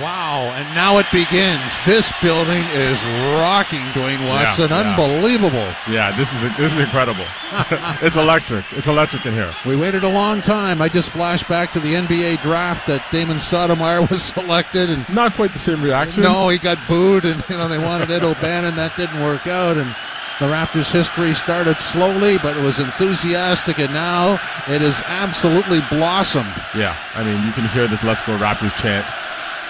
Wow, and now it begins. This building is rocking, Dwayne Watson. yeah. Unbelievable. Yeah, this is this is incredible. it's electric. It's electric in here. We waited a long time. I just flashed back to the NBA draft that Damon Stoudemire was selected, and Not quite the same reaction. no, he got booed, and you know they wanted Ed O'Bannon. That didn't work out, and the Raptors' history started slowly, but it was enthusiastic, and now it has absolutely blossomed. Yeah, I mean, you can hear this "Let's Go Raptors" chant.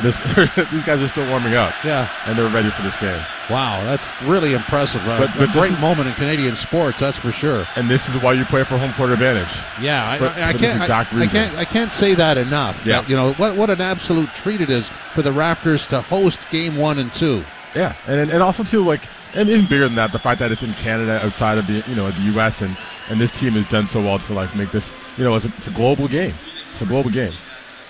This, these guys are still warming up, Yeah, and they're ready for this game. wow, that's really impressive. Uh, But- but this great is- moment in Canadian sports, that's for sure. And this is why you play for home court advantage. Yeah, I, For- I, I for can't. I, I can't. I can't say that enough. Yeah. That, you know what? What an absolute treat it is for the Raptors to host Game One and Two. Yeah, and and also too like, and even bigger than that, the fact that it's in Canada outside of the you know the U.S. and and this team has done so well to like make this you know it's a, it's a global game. It's a global game.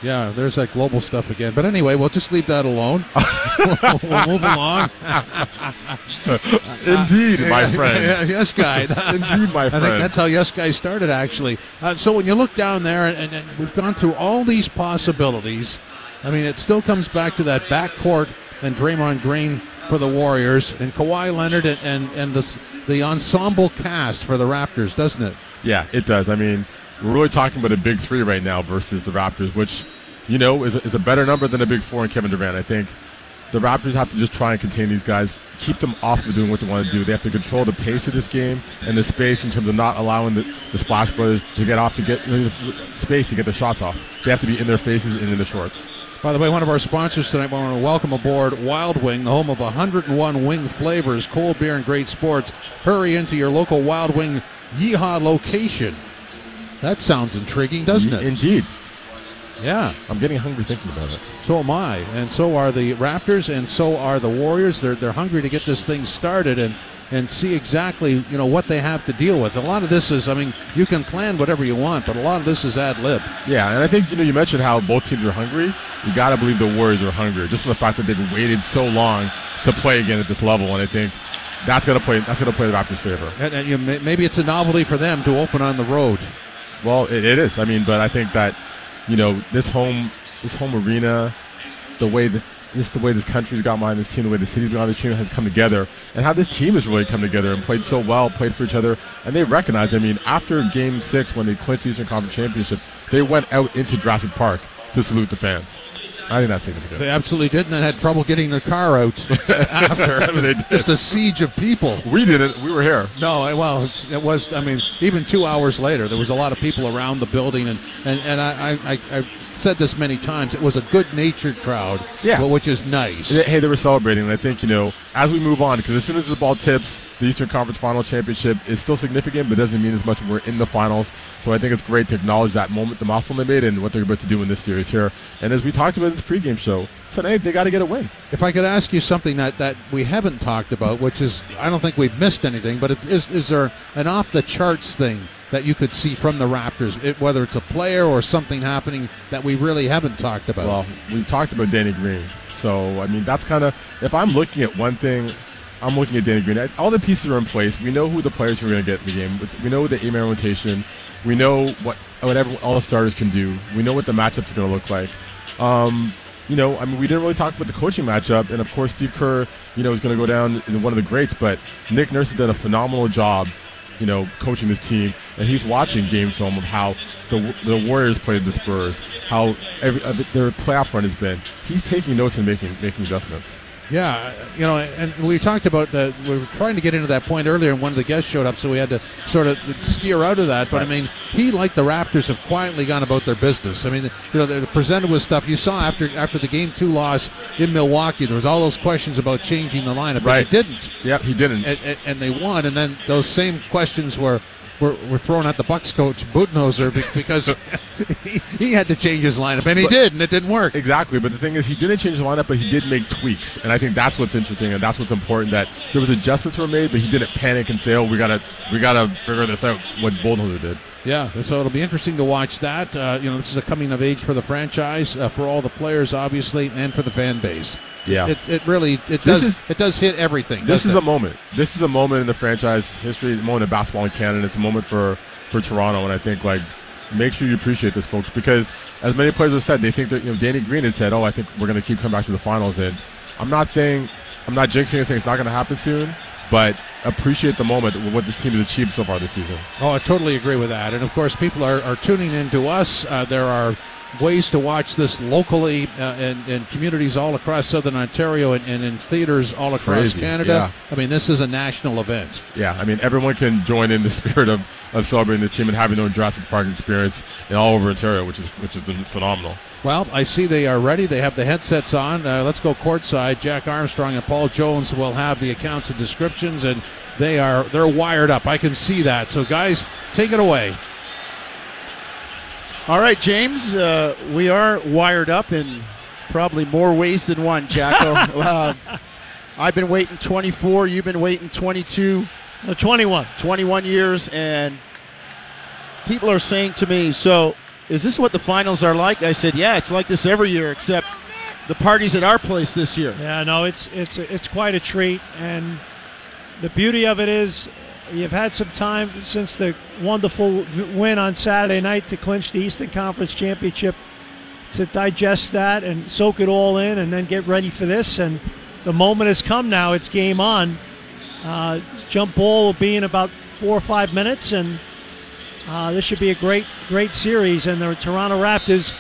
Yeah, there's that global stuff again. But anyway, we'll just leave that alone. we'll, move along. Indeed, my friend. yes, guy. Indeed, my friend. I think that's how Yes Guy started, actually. Uh, so when you look down there, and, and, and we've gone through all these possibilities, I mean, it still comes back to that backcourt and Draymond Green for the Warriors, and Kawhi Leonard and, and, and the, the ensemble cast for the Raptors, doesn't it? Yeah, it does. I mean, we're really talking about a big three right now versus the Raptors, which, you know, is a, is a better number than a big four in Kevin Durant. I think the Raptors have to just try and contain these guys, keep them off of doing what they want to do. They have to control the pace of this game and the space in terms of not allowing the, the Splash Brothers to get off to get the space to get the shots off. They have to be in their faces and in the shorts. By the way, one of our sponsors tonight, we want to welcome aboard Wild Wing, the home of 101 wing flavors, cold beer, and great sports. Hurry into your local Wild Wing Yeehaw location. That sounds intriguing, doesn't it? Indeed. Yeah, I'm getting hungry thinking about it. so am I, and so are the Raptors, and so are the Warriors. They're they're hungry to get this thing started and and see exactly you know what they have to deal with. A lot of this is, I mean, you can plan whatever you want, but a lot of this is ad lib. Yeah, and I think you know you mentioned how both teams are hungry. You got to believe the Warriors are hungry, just for the fact that they've waited so long to play again at this level, and I think that's gonna play that's gonna play the Raptors' favor. And, and you, maybe it's a novelty for them to open on the road. Well, it, it is. I mean, but I think that you know this home this home arena, the way this. This the way this country's got behind this team, the way the city's behind this team has come together, and how this team has really come together and played so well, played for each other, and they recognize. I mean, after Game Six, when they clinched the Eastern Conference Championship, they went out into Jurassic Park to salute the fans. I did not think that's significant. They absolutely did, and then had trouble getting their car out after. Just a siege of people. We did it. We were here. No, I- well, it was. I mean, even two hours later, there was a lot of people around the building, and and and I I, I said this many times. It was a good-natured crowd, Yeah. which is nice. Hey, they were celebrating, and I think you know as we move on, because as soon as the ball tips, the Eastern Conference Final Championship is still significant, but doesn't mean as much when we're in the finals. So I think it's great to acknowledge that moment, the milestone they made, and what they're about to do in this series here. And as we talked about in this pregame show tonight, they got to get a win. If I could ask you something that, that we haven't talked about, which is I don't think we've missed anything, but it, is is there an off the charts thing that you could see from the Raptors, it, whether it's a player or something happening that we really haven't talked about? Well, we talked about Danny Green, so I mean that's kind of if I'm looking at one thing. I'm looking at Danny Green. All the pieces are in place. We know who the players we're going to get in the game. We know the eight-man rotation. We know what whatever all the starters can do. We know what the matchups are going to look like. Um, you know, I mean, we didn't really talk about the coaching matchup, and of course, Steve Kerr, you know, is going to go down as one of the greats. But Nick Nurse has done a phenomenal job, you know, coaching this team, and he's watching game film of how the the Warriors played the Spurs, how every uh, their playoff run has been. He's taking notes and making making adjustments. Yeah, you know, and we talked about that. We were trying to get into that point earlier, and one of the guests showed up, so we had to sort of steer out of that. But I mean, he, like the Raptors, have quietly gone about their business. I mean, you know, they're presented with stuff. You saw after after the game two loss in Milwaukee, there was all those questions about changing the lineup, Right. they didn't, Yep, he didn't. and, and, and they won. And then those same questions were. Were, were thrown at the Bucks coach Budenholzer because he, he had to change his lineup, and he But- did, and it didn't work. Exactly, but the thing is, he didn't change the lineup, but he did make tweaks, and I think that's what's interesting, and that's what's important. That there was adjustments were made, but he didn't panic and say, "Oh, we gotta, we gotta figure this out." What Budenholzer did. Yeah, so it'll be interesting to watch that. Uh, you know, this is a coming of age for the franchise, uh, for all the players, obviously, and for the fan base. Yeah. it, it really it does is- it does hit everything. This is a moment. This is a moment in the franchise history, a moment of basketball in Canada. It's a moment for for Toronto, and I think like make sure you appreciate this, folks, because as many players have said, they think that you know Danny Green had said, "Oh, I think we're going to keep coming back to the finals." And I'm not saying I'm not jinxing it, saying it's not going to happen soon, but appreciate the moment with what this team has achieved so far this season. Oh, I totally agree with that. And of course, people are, are tuning in to us. Uh, there are ways to watch this locally uh, in, in, communities all across southern Ontario and, and in theaters all across Crazy. Canada. Yeah. I mean, this is a national event. Yeah, I mean, everyone can join in the spirit of, of celebrating this team and having their own Jurassic Park experience in all over Ontario, which is which has been phenomenal. Well, I see they are ready. They have the headsets on. Uh, let's go courtside. Jack Armstrong and Paul Jones will have the accounts and descriptions, and they are they're wired up. I can see that. So, guys, take it away. All right, James, uh, we are wired up in probably more ways than one, Jacko. uh, I've been waiting 24. You've been waiting 22. No, 21. 21 years, and people are saying to me, so is this what the finals are like? I said, yeah, it's like this every year, except the party's at our place this year. Yeah, no, it's it's it's quite a treat, and the beauty of it is you've had some time since the wonderful win on Saturday night to clinch the Eastern Conference Championship to digest that and soak it all in, and then get ready for this. And the moment has come now; it's game on. Uh, jump ball will be in about four or five minutes, and uh, this should be a great, great series. And the Toronto Raptors,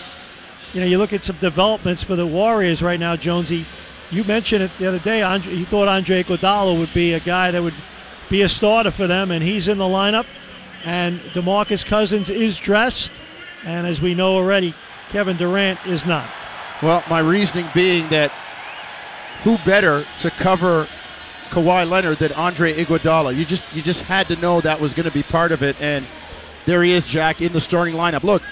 you know, you look at some developments for the Warriors right now, Jonesy. You mentioned it the other day. Andre, you thought Andre Iguodala would be a guy that would be a starter for them, and he's in the lineup. And DeMarcus Cousins is dressed, and as we know already, Kevin Durant is not. Well, my reasoning being that who better to cover Kawhi Leonard than Andre Iguodala? You just you just had to know that was going to be part of it, and there he is, Jack, in the starting lineup. Look,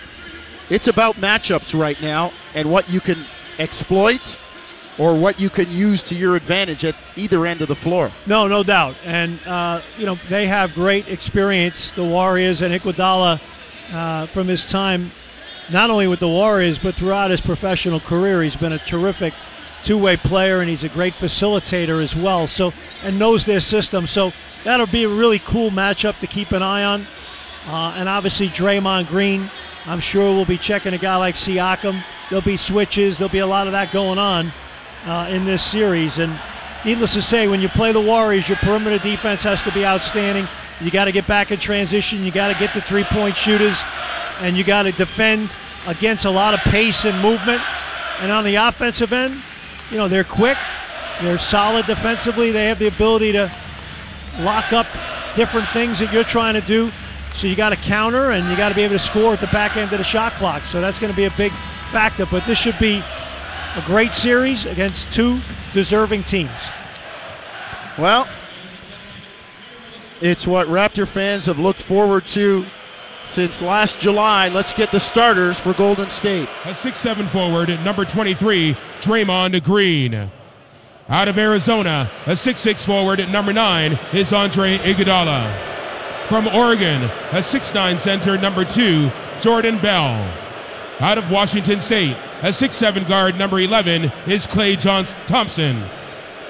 it's about matchups right now and what you can exploit or what you can use to your advantage at either end of the floor. No, no doubt. And, uh, you know, they have great experience, the Warriors and Iguodala, uh, from his time not only with the Warriors, but throughout his professional career. He's been a terrific two-way player, and he's a great facilitator as well. So, and knows their system. So that'll be a really cool matchup to keep an eye on. Uh, and obviously Draymond Green, I'm sure we'll be checking a guy like Siakam. There'll be switches. There'll be a lot of that going on uh, in this series. And needless to say, when you play the Warriors, your perimeter defense has to be outstanding. You got to get back in transition. You got to get the three-point shooters, and you got to defend against a lot of pace and movement. And on the offensive end, you know they're quick, they're solid defensively. They have the ability to lock up different things that you're trying to do. So you got to counter and you got to be able to score at the back end of the shot clock. So that's going to be a big factor. But this should be a great series against two deserving teams. Well, it's what Raptor fans have looked forward to since last July. Let's get the starters for Golden State. A 6-7 forward at number 23, Draymond Green. Out of Arizona, a 6-6 forward at number 9 is Andre Iguodala. From Oregon, a 6-9 center, number 2, Jordan Bell. Out of Washington State, a 6'7 guard, number 11, is Klay Johnson Thompson.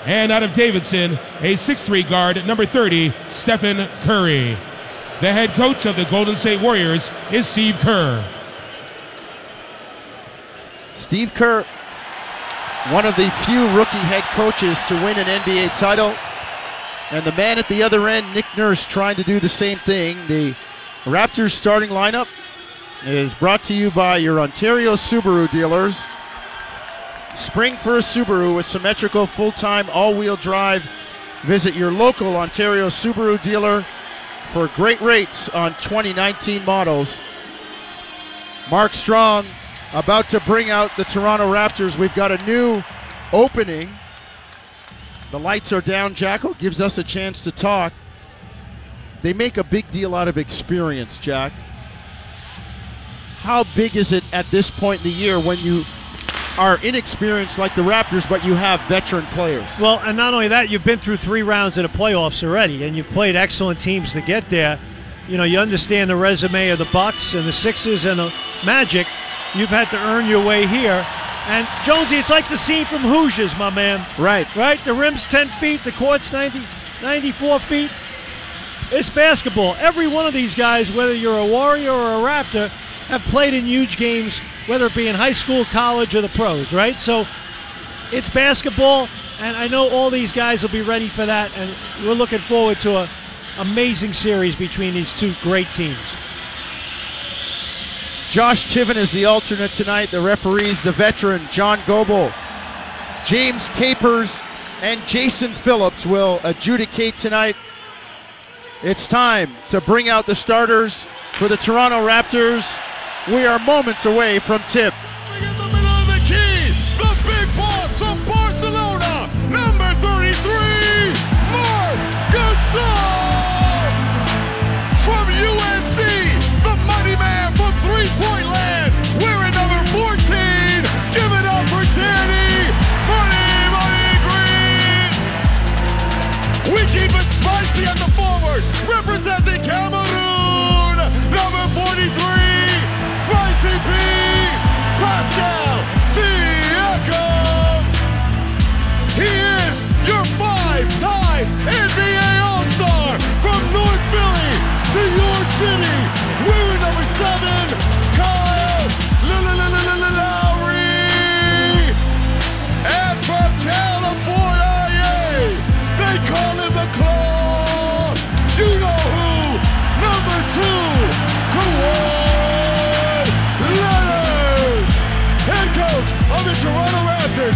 And out of Davidson, a 6'3 guard, number 30, Stephen Curry. The head coach of the Golden State Warriors is Steve Kerr. Steve Kerr, one of the few rookie head coaches to win an NBA title. And the man at the other end, Nick Nurse, trying to do the same thing. The Raptors starting lineup is brought to you by your Ontario Subaru dealers. Spring for a Subaru with symmetrical full-time all-wheel drive. Visit your local Ontario Subaru dealer for great rates on 2019 models. Mark Strong about to bring out the Toronto Raptors. We've got a new opening. The lights are down. Jackal gives us a chance to talk. They make a big deal out of experience, Jack. How big is it at this point in the year when you are inexperienced like the Raptors, but you have veteran players? Well, and not only that, you've been through three rounds of the playoffs already, and you've played excellent teams to get there. You know, you understand the resume of the Bucks and the Sixers and the Magic. You've had to earn your way here. And Jonesy, it's like the scene from Hoosiers, my man. Right. Right? The rim's 10 feet, the court's 90, 94 feet. It's basketball. Every one of these guys, whether you're a Warrior or a Raptor, have played in huge games, whether it be in high school, college, or the pros, right? So it's basketball, and I know all these guys will be ready for that, and we're looking forward to an amazing series between these two great teams. Josh Tiven is the alternate tonight. The referees, the veteran John Goble, James Capers, and Jason Phillips will adjudicate tonight. It's time to bring out the starters for the Toronto Raptors. We are moments away from tip.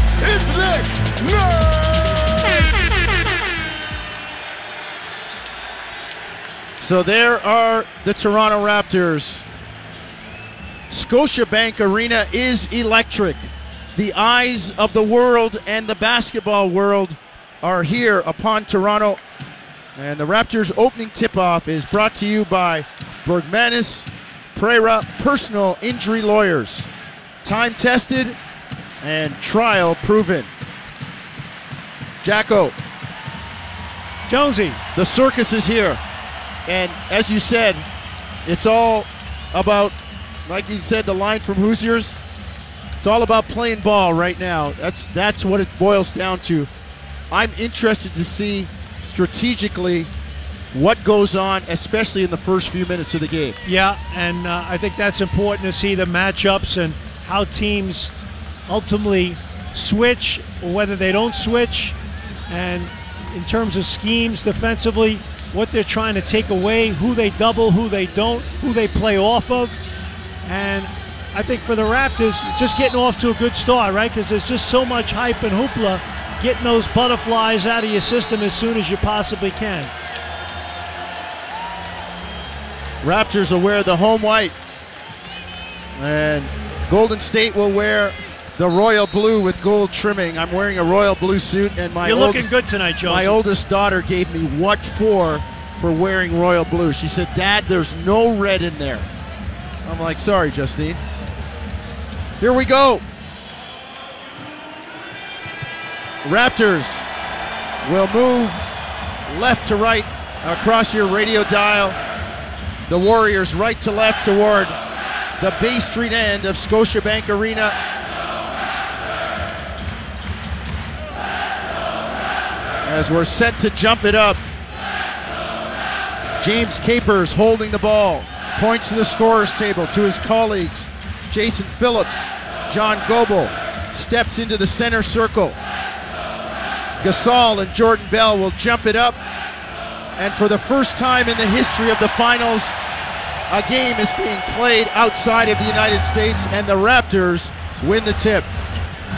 Raptors is Nick Nurse. So there are the Toronto Raptors. Scotiabank Arena is electric. The eyes of the world and the basketball world are here upon Toronto. And the Raptors opening tip off is brought to you by Bergmanis Prera Personal Injury Lawyers. Time tested and trial proven. Jacko, Jonesy, the circus is here. And as you said, it's all about, like you said, the line from Hoosiers. It's all about playing ball right now. That's that's what it boils down to. I'm interested to see strategically what goes on, especially in the first few minutes of the game. Yeah, and uh, I think that's important to see the matchups and how teams ultimately switch or whether they don't switch. And in terms of schemes defensively, what they're trying to take away, who they double, who they don't, who they play off of. And I think for the Raptors, just getting off to a good start, right? Because there's just so much hype and hoopla, getting those butterflies out of your system as soon as you possibly can. Raptors will wear the home white. And Golden State will wear the royal blue with gold trimming. I'm wearing a royal blue suit, and my You're oldest, looking good tonight, Jones. my oldest daughter gave me what for for wearing royal blue. She said, "Dad, there's no red in there." I'm like, "Sorry, Justine." Here we go. Raptors will move left to right across your radio dial. The Warriors right to left toward the Bay Street end of Scotiabank Arena. As we're set to jump it up, James Capers holding the ball, points to the scorer's table to his colleagues. Jason Phillips, John Goble steps into the center circle. Gasol and Jordan Bell will jump it up. And for the first time in the history of the finals, a game is being played outside of the United States, and the Raptors win the tip.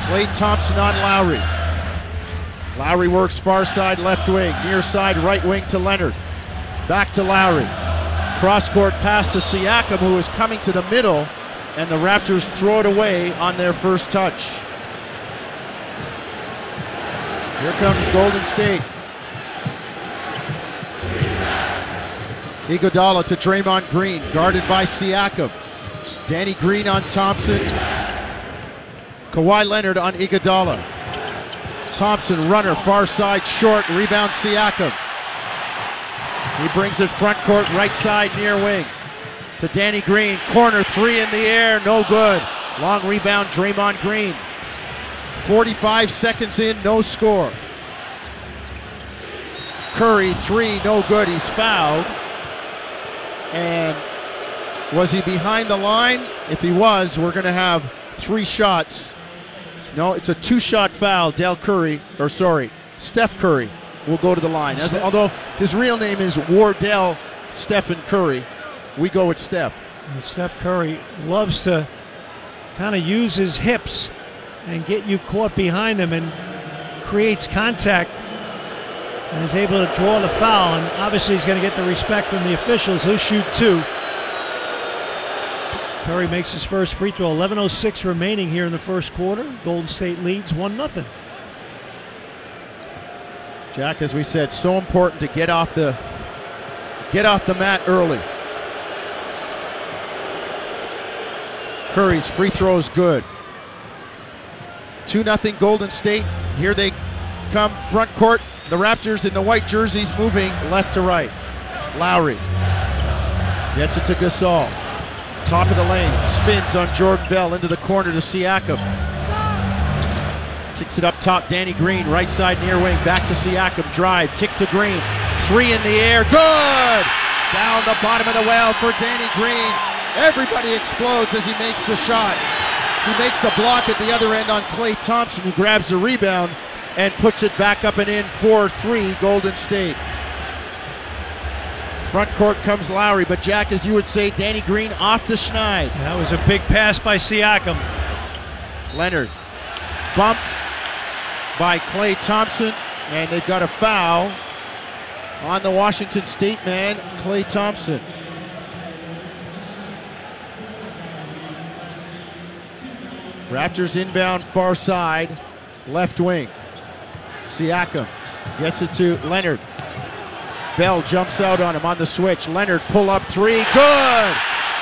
Klay Thompson on Lowry. Lowry works far side left wing, near side right wing to Leonard. Back to Lowry. Cross court pass to Siakam, who is coming to the middle, and the Raptors throw it away on their first touch. Here comes Golden State. Iguodala to Draymond Green, guarded by Siakam. Danny Green on Thompson. Kawhi Leonard on Iguodala. Thompson runner, far side short, rebound Siakam. He brings it front court, right side near wing. To Danny Green, corner three in the air, no good. Long rebound, Draymond Green. 45 seconds in, no score. Curry, three, no good. He's fouled. And Was he behind the line? If he was, we're going to have three shots. No, it's a two shot foul. Del Curry, or sorry, Steph Curry will go to the line. As, although his real name is Wardell Stephen Curry, we go with Steph. And Steph Curry loves to kind of use his hips and get you caught behind him and creates contact and is able to draw the foul. And obviously, he's going to get the respect from the officials. He'll shoot two. Curry makes his first free throw. 11:06 remaining here in the first quarter. Golden State leads one 0 Jack, as we said, so important to get off the get off the mat early. Curry's free throw is good. 2 0 Golden State. Here they come front court. The Raptors in the white jerseys moving left to right. Lowry gets it to Gasol. Top of the lane. Spins on Jordan Bell into the corner to Siakam. Kicks it up top. Danny Green, right side near wing. Back to Siakam. Drive. Kick to Green. Three in the air. Good! Down the bottom of the well for Danny Green. Everybody explodes as he makes the shot. He makes the block at the other end on Klay Thompson, who grabs the rebound and puts it back up and in 4 3 Golden State. Front court comes Lowry, but Jack, as you would say, Danny Green off the schneid. That was a big pass by Siakam. Leonard bumped by Klay Thompson, and they've got a foul on the Washington State man, Klay Thompson. Raptors inbound far side, left wing. Siakam gets it to Leonard. Bell jumps out on him on the switch. Leonard pull up three. Good!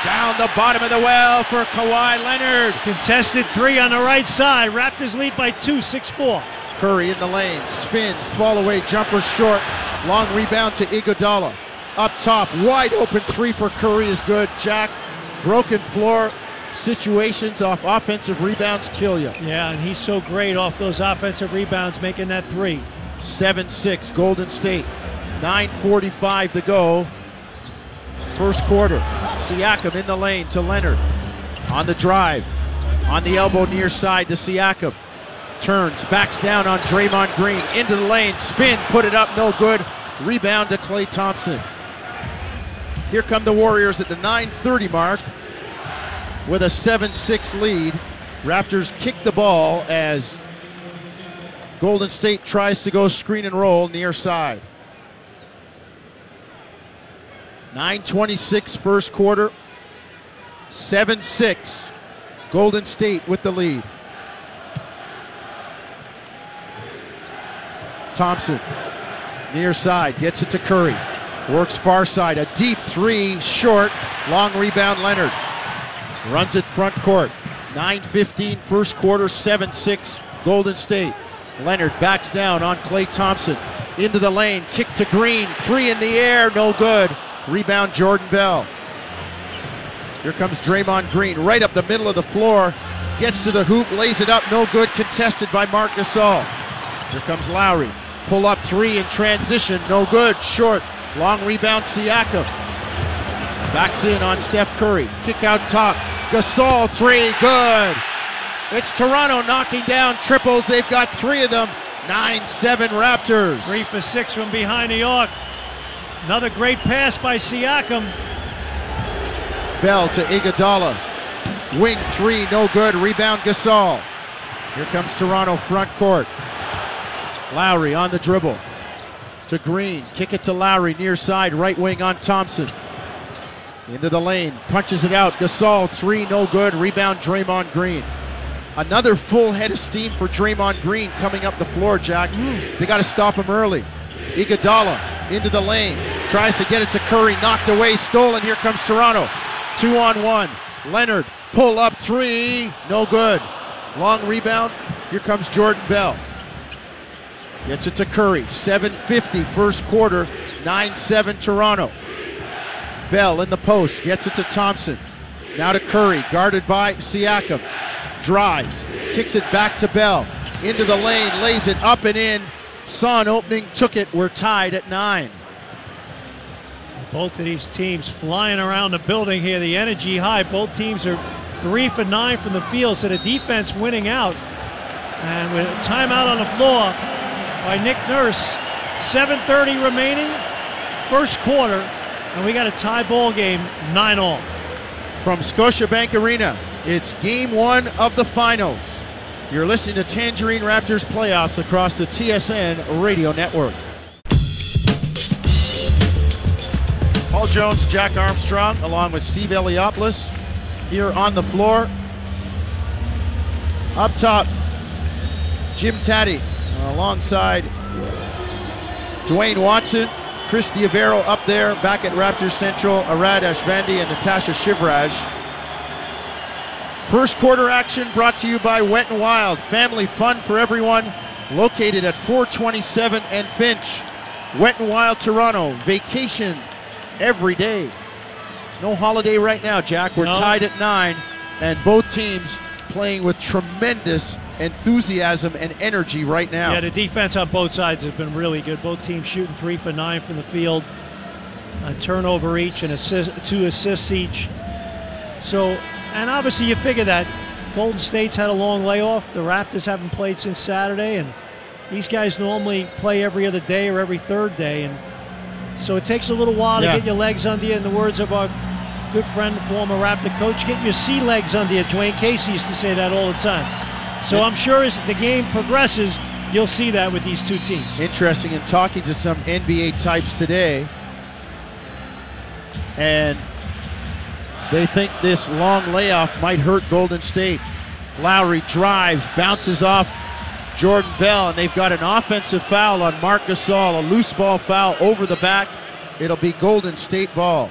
Down the bottom of the well for Kawhi Leonard. Contested three on the right side. Raptors lead by two, six four. Curry in the lane. Spins. Ball away. Jumper short. Long rebound to Iguodala. Up top. Wide open three for Curry is good. Jack. Broken floor situations off offensive rebounds kill you. Yeah, and he's so great off those offensive rebounds making that three. 7 6 Golden State. 9.45 to go. First quarter. Siakam in the lane to Leonard. On the drive. On the elbow near side to Siakam. Turns, backs down on Draymond Green. Into the lane. Spin, put it up, no good. Rebound to Klay Thompson. Here come the Warriors at the 9.30 mark with a 7 6 lead. Raptors kick the ball as Golden State tries to go screen and roll near side. 9.26 first quarter. 7 6. Golden State with the lead. Thompson, near side, gets it to Curry. Works far side. A deep three, short. Long rebound, Leonard. Runs it front court. 9.15 first quarter, 7 6 Golden State. Leonard backs down on Klay Thompson. Into the lane, kick to Green. Three in the air, no good. Rebound, Jordan Bell. Here comes Draymond Green right up the middle of the floor. Gets to the hoop, lays it up, no good. Contested by Marc Gasol. Here comes Lowry. Pull up three in transition, no good. Short. Long rebound, Siakam. Backs in on Steph Curry. Kick out top. Gasol three, good. It's Toronto knocking down triples. They've got three of them. 9 7 Raptors. Three for six from behind New York. Another great pass by Siakam. Bell to Iguodala. Wing three, no good. Rebound Gasol. Here comes Toronto front court. Lowry on the dribble. To Green. Kick it to Lowry near side. Right wing on Thompson. Into the lane. Punches it out. Gasol three, no good. Rebound Draymond Green. Another full head of steam for Draymond Green coming up the floor, Jack. Mm. They got to stop him early. Iguodala into the lane. Tries to get it to Curry. Knocked away. Stolen. Here comes Toronto. Two on one. Leonard. Pull up three. No good. Long rebound. Here comes Jordan Bell. Gets it to Curry. 7.50 first quarter. 9 7 Toronto. Bell in the post. Gets it to Thompson. Now to Curry. Guarded by Siakam. Drives. Kicks it back to Bell. Into the lane. Lays it up and in. Saw an opening. Took it. We're tied at 9. Both of these teams flying around the building here. The energy high. Both teams are three for nine from the field, so the defense winning out. And with a timeout on the floor by Nick Nurse, 7:30 remaining, first quarter, and we got a tie ball game, nine all. From Scotiabank Arena, it's game one of the finals. You're listening to Tangerine Raptors playoffs across the TSN radio network. Paul Jones, Jack Armstrong, along with Steve Eliopoulos here on the floor. Up top, Jim Taddy alongside Dwayne Watson, Chris Diavero up there, back at Raptors Central, Arad Ashvandi and Natasha Shivraj. First quarter action brought to you by Wet n Wild, family fun for everyone, located at 427 and Finch. Wet n Wild Toronto, vacation every day. There's no holiday right now, Jack. We're No. tied at nine, and both teams playing with tremendous enthusiasm and energy right now. Yeah, the defense on both sides has been really good. Both teams shooting three for nine from the field, a turnover each and assist, two assists each. So, and obviously you figure that Golden State's had a long layoff. The Raptors haven't played since Saturday, and these guys normally play every other day or every third day, and so it takes a little while Yeah. to get your legs under you. In the words of our good friend, former Raptor coach, get your sea legs under you. Dwane Casey used to say that all the time. So I'm sure as the game progresses, you'll see that with these two teams. interesting in talking to some NBA types today, and they think this long layoff might hurt Golden State. Lowry drives, bounces off Jordan Bell, and they've got an offensive foul on Marc Gasol, a loose ball foul over the back. It'll be Golden State ball.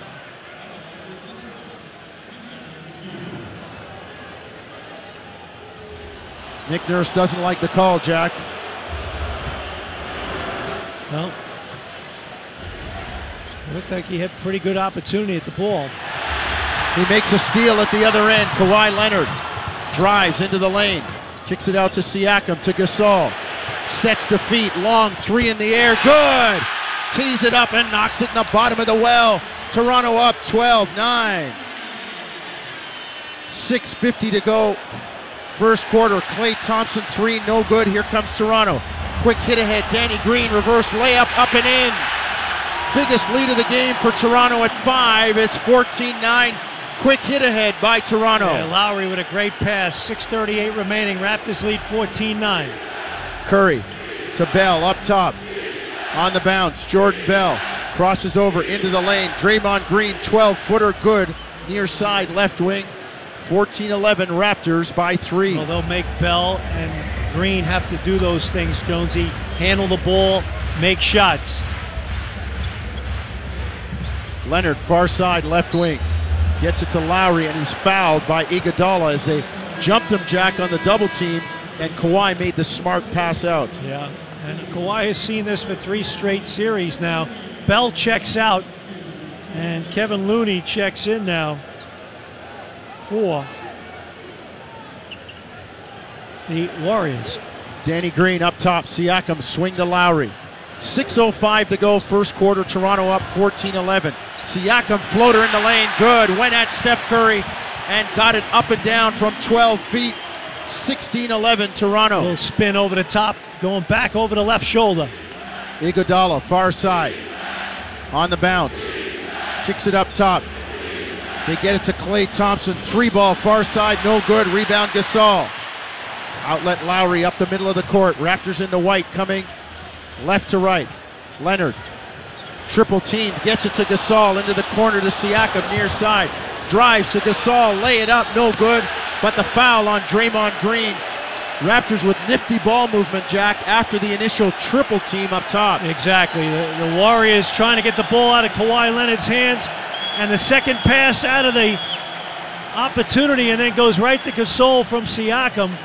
Nick Nurse doesn't like the call, Jack. Well, it looked like he had pretty good opportunity at the ball. He makes a steal at the other end. Kawhi Leonard drives into the lane, kicks it out to Siakam to Gasol, sets the feet, long three in the air, good. Tees it up and knocks it in the bottom of the well. Toronto up 12-9. 6:50 to go. First quarter. Klay Thompson three, no good. Here comes Toronto. Quick hit ahead. Danny Green reverse layup up and in. Biggest lead of the game for Toronto at five. It's 14-9. Quick hit ahead by Toronto. Yeah, Lowry with a great pass. 6:38 remaining. Raptors lead 14-9. Curry to Bell up top. On the bounce, Jordan Bell crosses over into the lane. Draymond Green, 12 footer, good. Near side left wing. 14 11 Raptors by three. Well, they'll make Bell and Green have to do those things, Jonesy. Handle the ball, make shots. Leonard, far side left wing. Gets it to Lowry and he's fouled by Iguodala as they jumped him jack on the double team and Kawhi made the smart pass out. Yeah, and Kawhi has seen this for three straight series now. Bell checks out, and Kevon Looney checks in now for the Warriors. Danny Green up top. Siakam swing to Lowry. 6.05 to go, first quarter. Toronto up 14 11. Siakam floater in the lane. Good. Went at Steph Curry and got it up and down from 12 feet. 16 11 A Toronto. little spin over the top, going back over the left shoulder. Iguodala, far side. On the bounce. Kicks it up top. They get it to Klay Thompson. Three ball, far side, no good. Rebound Gasol. Outlet Lowry up the middle of the court. Raptors in the white coming left to right. Leonard. Triple team gets it to Gasol into the corner to Siakam near side. Drives to Gasol, lay it up, no good. But the foul on Draymond Green. Raptors with nifty ball movement, Jack, after the initial triple team up top. Exactly. The, the Warriors trying to get the ball out of Kawhi Leonard's hands, and the second pass out of the opportunity, and then goes right to Gasol from Siakam.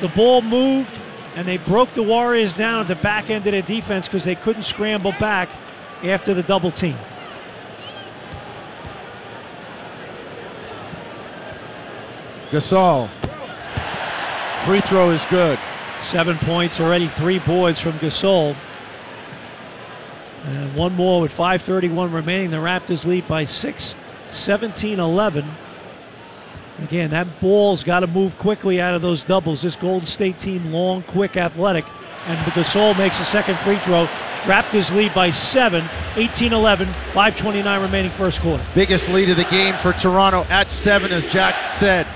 The ball moved, and they broke the Warriors down at the back end of their defense because they couldn't scramble back after the double team. Gasol. Free throw is good. Seven points already, three boards from Gasol. And one more with 5.31 remaining. The Raptors lead by 6, 17 11. Again, that ball's got to move quickly out of those doubles. This Golden State team, long, quick, athletic. And Gasol makes a second free throw. Raptors lead by 7, 18 11, 5.29 remaining first quarter. Biggest lead of the game for Toronto at 7, as Jack said.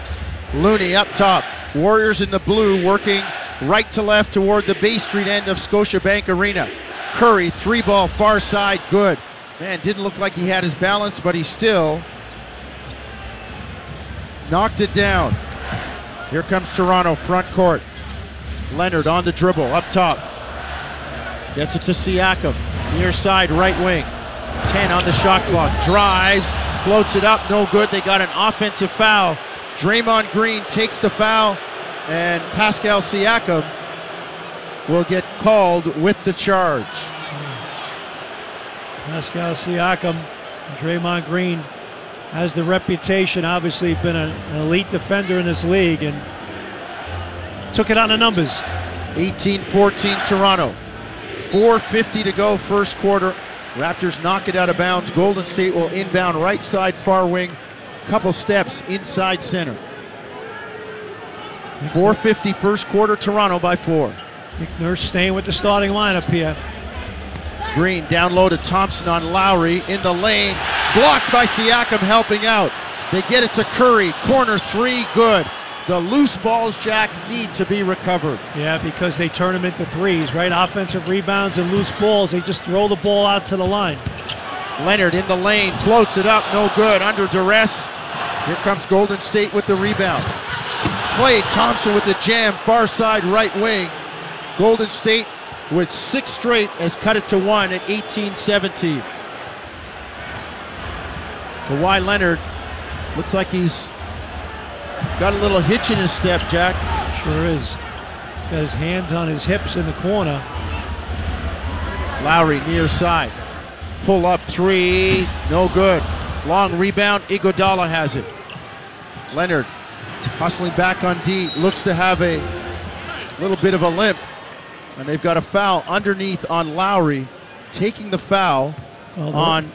Looney up top. Warriors in the blue working right to left toward the Bay Street end of Scotiabank Arena. Curry, three ball, far side, good. Man, didn't look like he had his balance, but he still knocked it down. Here comes Toronto, front court. Leonard on the dribble, up top. Gets it to Siakam, near side, right wing. 10 on the shot clock. Drives, floats it up, no good. They got an offensive foul. Draymond Green takes the foul, and Pascal Siakam will get called with the charge. Pascal Siakam, Draymond Green has the reputation, obviously been a, an elite defender in this league and took it on the numbers. 18-14 Toronto. 4.50 to go first quarter. Raptors knock it out of bounds. Golden State will inbound right side far wing. Couple steps inside center. 4.50 first quarter, Toronto by four. Nick Nurse staying with the starting lineup here. Green down low to Thompson on Lowry in the lane. Blocked by Siakam helping out. They get it to Curry. Corner three, good. The loose balls, Jack, need to be recovered. Yeah, because they turn them into threes, right? Offensive rebounds and loose balls. They just throw the ball out to the line. Leonard in the lane, floats it up, no good. Under duress. Here comes Golden State with the rebound. Klay Thompson with the jam, far side right wing. Golden State with six straight has cut it to one at 18-17. Kawhi Leonard looks like he's got a little hitch in his step, Jack. Sure is. Got his hands on his hips in the corner. Lowry near side. Pull up three, no good. Long rebound, Iguodala has it. Leonard hustling back on D, looks to have a little bit of a limp. And they've got a foul underneath on Lowry, taking the foul Well, on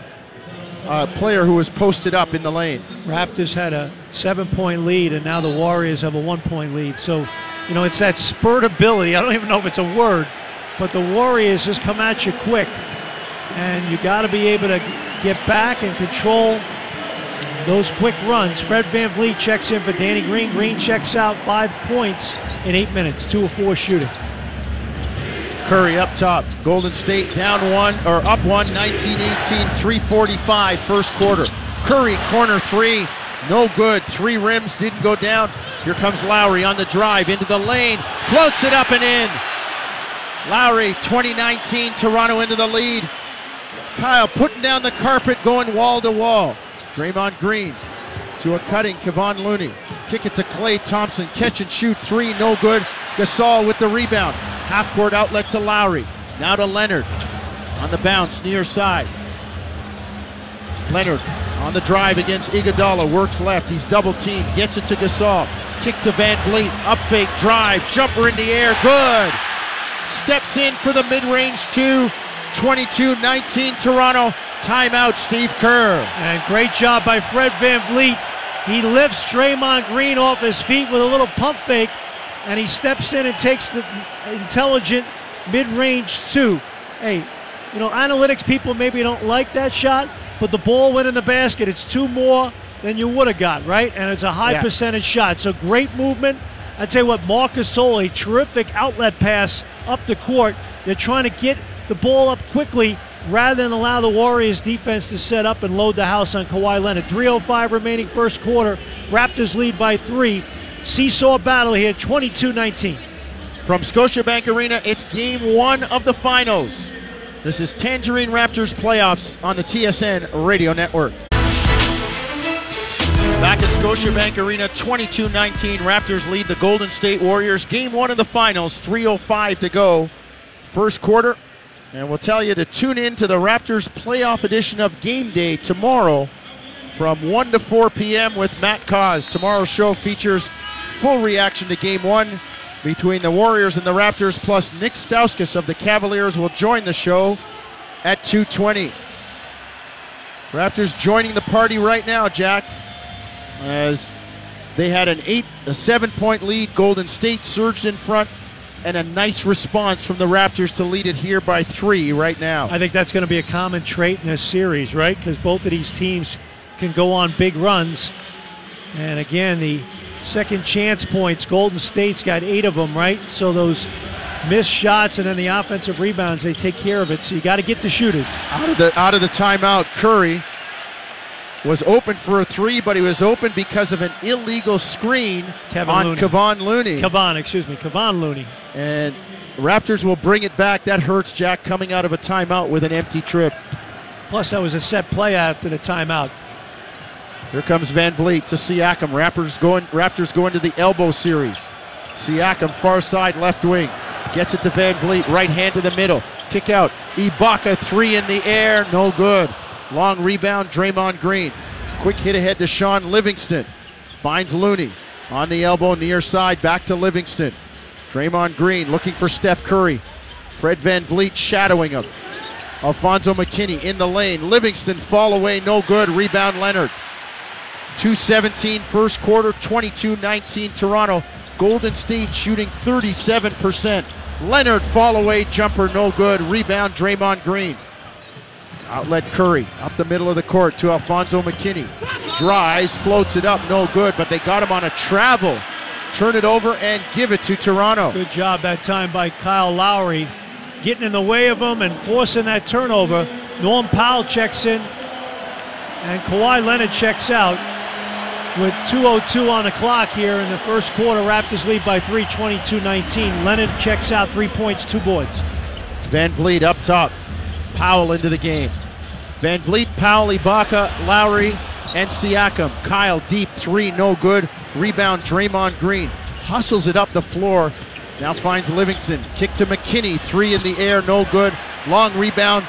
a player who was posted up in the lane. Raptors had a seven point lead, and now the Warriors have a one point lead. So, you know, it's that spurt ability. I don't even know if it's a word, but the Warriors just come at you quick. And you got to be able to get back and control those quick runs. Fred VanVleet checks in for Danny Green. Green checks out five points in eight minutes, two or four shooting. Curry up top. Golden State down one or up one, 19 18, 345 first quarter. Curry corner three, no good. Three rims didn't go down. Here comes Lowry on the drive into the lane, floats it up and in. Lowry 2019, Toronto into the lead. Kyle putting down the carpet, going wall to wall. Draymond Green to a cutting Kevon Looney. Kick it to Klay Thompson. Catch and shoot three, no good. Gasol with the rebound. Half court outlet to Lowry. Now to Leonard. On the bounce, near side. Leonard on the drive against Iguodala. Works left. He's double teamed. Gets it to Gasol. Kick to Van Vliet. Up fake drive. Jumper in the air. Good. Steps in for the mid range two. 22 19 Toronto. Timeout, Steve Kerr. And great job by Fred Van Vliet. He lifts Draymond Green off his feet with a little pump fake, and he steps in and takes the intelligent mid-range two. Hey, you know, analytics people maybe don't like that shot, but the ball went in the basket. It's two more than you would have got, right? And it's a high Yeah. percentage shot. So great movement. I tell you what, Marc Gasol, a terrific outlet pass up the court. They're trying to get the ball up quickly rather than allow the Warriors defense to set up and load the house on Kawhi Leonard. 3.05 remaining first quarter. Raptors lead by three. Seesaw battle here, 22 19. From Scotiabank Arena, it's game one of the finals. This is Tangerine Raptors playoffs on the TSN radio network. Back at Scotiabank Arena, 22 19. Raptors lead the Golden State Warriors. Game one of the finals, 3.05 to go. First quarter. And we'll tell you to tune in to the Raptors playoff edition of Game Day tomorrow from 1 to 4 p.m. with Matt Cauz. Tomorrow's show features full reaction to game one between the Warriors and the Raptors, plus Nick Stauskas of the Cavaliers will join the show at 220. Raptors joining the party right now, Jack, as they had an eight, a seven-point lead. Golden State surged in front, and a nice response from the Raptors to lead it here by three right now. I think that's going to be a common trait in this series, right? Because both of these teams can go on big runs. And again, the second chance points, Golden State's got eight of them, right? So those missed shots and then the offensive rebounds, they take care of it. So you got to get the shooters. Out of the out of the timeout, Curry was open for a three, but he was open because of an illegal screen Kevin on Looney. Kevon Looney. Kavan, excuse me, Kavan Looney. And Raptors will bring it back. That hurts Jack coming out of a timeout with an empty trip. Plus, that was a set play after the timeout. Here comes VanVleet to Siakam. Raptors going Raptors going to the elbow series. Siakam far side left wing. Gets it to VanVleet, right hand to the middle. Kick out. Ibaka three in the air, no good. Long rebound, Draymond Green. Quick hit ahead to Shaun Livingston. Finds Looney on the elbow near side, back to Livingston. Draymond Green looking for Steph Curry. Fred VanVleet shadowing him. Alfonzo McKinnie in the lane. Livingston fall away, no good. Rebound Leonard. 217 first quarter, 22-19 Toronto. Golden State shooting 37%. Leonard fall away jumper, no good. Rebound Draymond Green. Outlet Curry up the middle of the court to Alfonzo McKinnie. Drives, floats it up, no good, but they got him on a travel. Turn it over and give it to Toronto. Good job that time by Kyle Lowry, getting in the way of him and forcing that turnover. Norm Powell checks in, and Kawhi Leonard checks out with 2:02 on the clock here in the first quarter. Raptors lead by three, 22-19. Leonard checks out, three points, two boards. VanVleet up top. Powell into the game. VanVleet, Powell, Ibaka, Lowry, and Siakam. Kyle deep three, no good. Rebound Draymond Green. Hustles it up the floor. Now finds Livingston. Kick to McKinnie. Three in the air, no good. Long rebound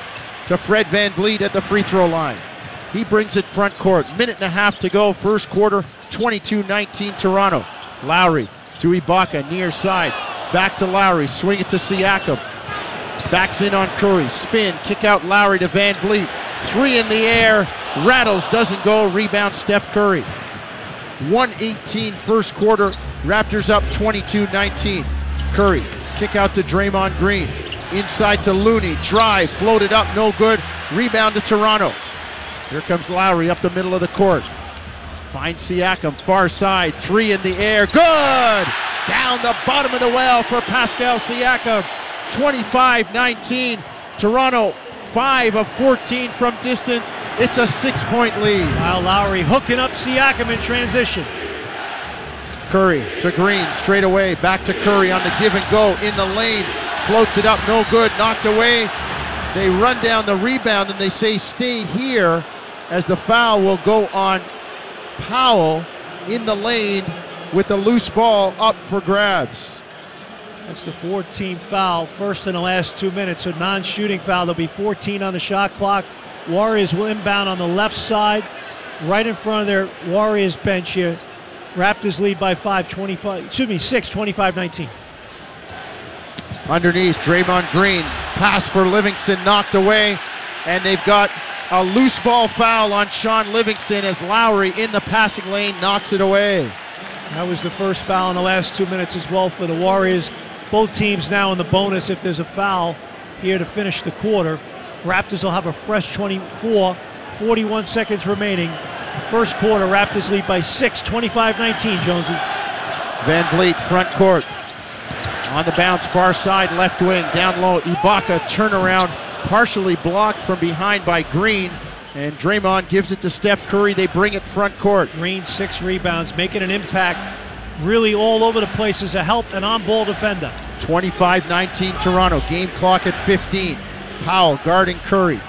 to Fred VanVleet at the free throw line. He brings it front court. Minute and a half to go. First quarter, 22-19 Toronto. Lowry to Ibaka, near side. Back to Lowry. Swing it to Siakam. Backs in on Curry. Spin. Kick out Lowry to VanVleet. Three in the air. Rattles. Doesn't go. Rebound Steph Curry. 118 first quarter. Raptors up 22-19. Curry. Kick out to Draymond Green. Inside to Looney. Drive. Floated up. No good. Rebound to Toronto. Here comes Lowry up the middle of the court. Finds Siakam. Far side. Three in the air. Good. Down the bottom of the well for Pascal Siakam. 25-19. Toronto 5 of 14 from distance. It's a six-point lead. Kyle Lowry hooking up Siakam in transition. Curry to Green straight away. Back to Curry on the give and go in the lane. Floats it up, no good. Knocked away. They run down the rebound and they say stay here as the foul will go on Powell in the lane with the loose ball up for grabs. That's the 14th foul, first in the last two minutes. So non-shooting foul. There'll be 14 on the shot clock. Warriors will inbound on the left side, right in front of their Warriors bench here. Raptors lead by five, 25. Excuse me, six, 25-19. Underneath, Draymond Green. Pass for Livingston knocked away. And they've got a loose ball foul on Shaun Livingston as Lowry in the passing lane knocks it away. That was the first foul in the last two minutes as well for the Warriors. Both teams now in the bonus if there's a foul here to finish the quarter. Raptors will have a fresh 24, 41 seconds remaining. First quarter, Raptors lead by six, 25-19, Jonesy. Van Vliet, front court. On the bounce, far side, left wing, down low. Ibaka, turnaround, partially blocked from behind by Green. And Draymond gives it to Steph Curry. They bring it front court. Green, six rebounds, making an impact really all over the place as a help and on-ball defender. 25-19 Toronto. Game clock at 15. Powell guarding Curry.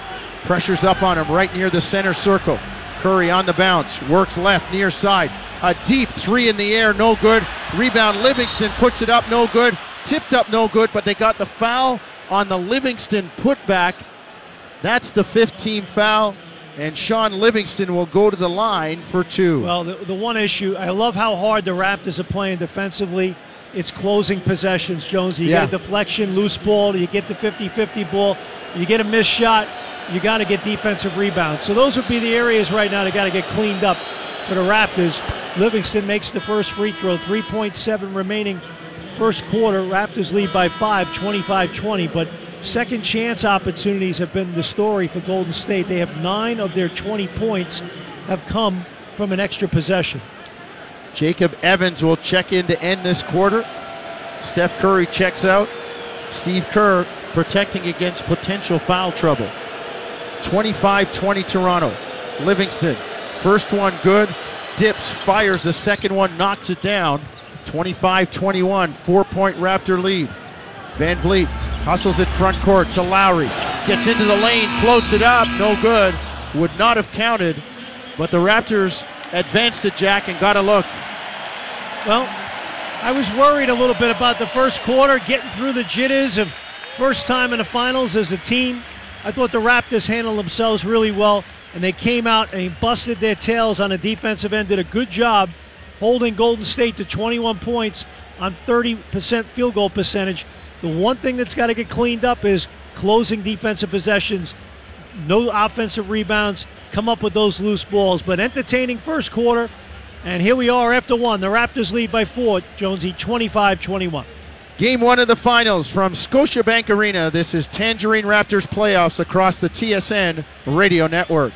Pressures up on him right near the center circle. Curry on the bounce. Works left near side. A deep three in the air, no good. Rebound Livingston puts it up, no good. Tipped up, no good, but they got the foul on the Livingston putback. That's the 15 foul. And Shaun Livingston will go to the line for two. Well, the, the one issue, I love how hard the Raptors are playing defensively. it's closing possessions, Jones. You Yeah. get a deflection, loose ball, you get the 50-50 ball, you get a missed shot, you got to get defensive rebounds. So those would be the areas right now that got to get cleaned up for the Raptors. Livingston makes the first free throw, 3.7 remaining first quarter. Raptors lead by 5, 25-20, but second chance opportunities have been the story for Golden State. They have 9 of their 20 points have come from an extra possession. Jacob Evans will check in to end this quarter. Steph Curry checks out. Steve Kerr protecting against potential foul trouble. 25 20 Toronto. Livingston, first one good. Dips, fires the second one, knocks it down. 25 21, four point Raptor lead. VanVleet hustles it front court to Lowry. Gets into the lane, floats it up, no good. Would not have counted, but the Raptors advanced it, Jack, and got a look. Well, I was worried a little bit about the first quarter, getting through the jitters of first time in the finals as a team. I thought the Raptors handled themselves really well, and they came out and busted their tails on the defensive end, did a good job holding Golden State to 21 points on 30% field goal percentage. The one thing that's got to get cleaned up is closing defensive possessions, no offensive rebounds, come up with those loose balls. But entertaining first quarter, and here we are after one. The Raptors lead by four, Jonesy, 25 21. Game one of the finals from Scotiabank Arena. This is Tangerine Raptors playoffs across the TSN radio network.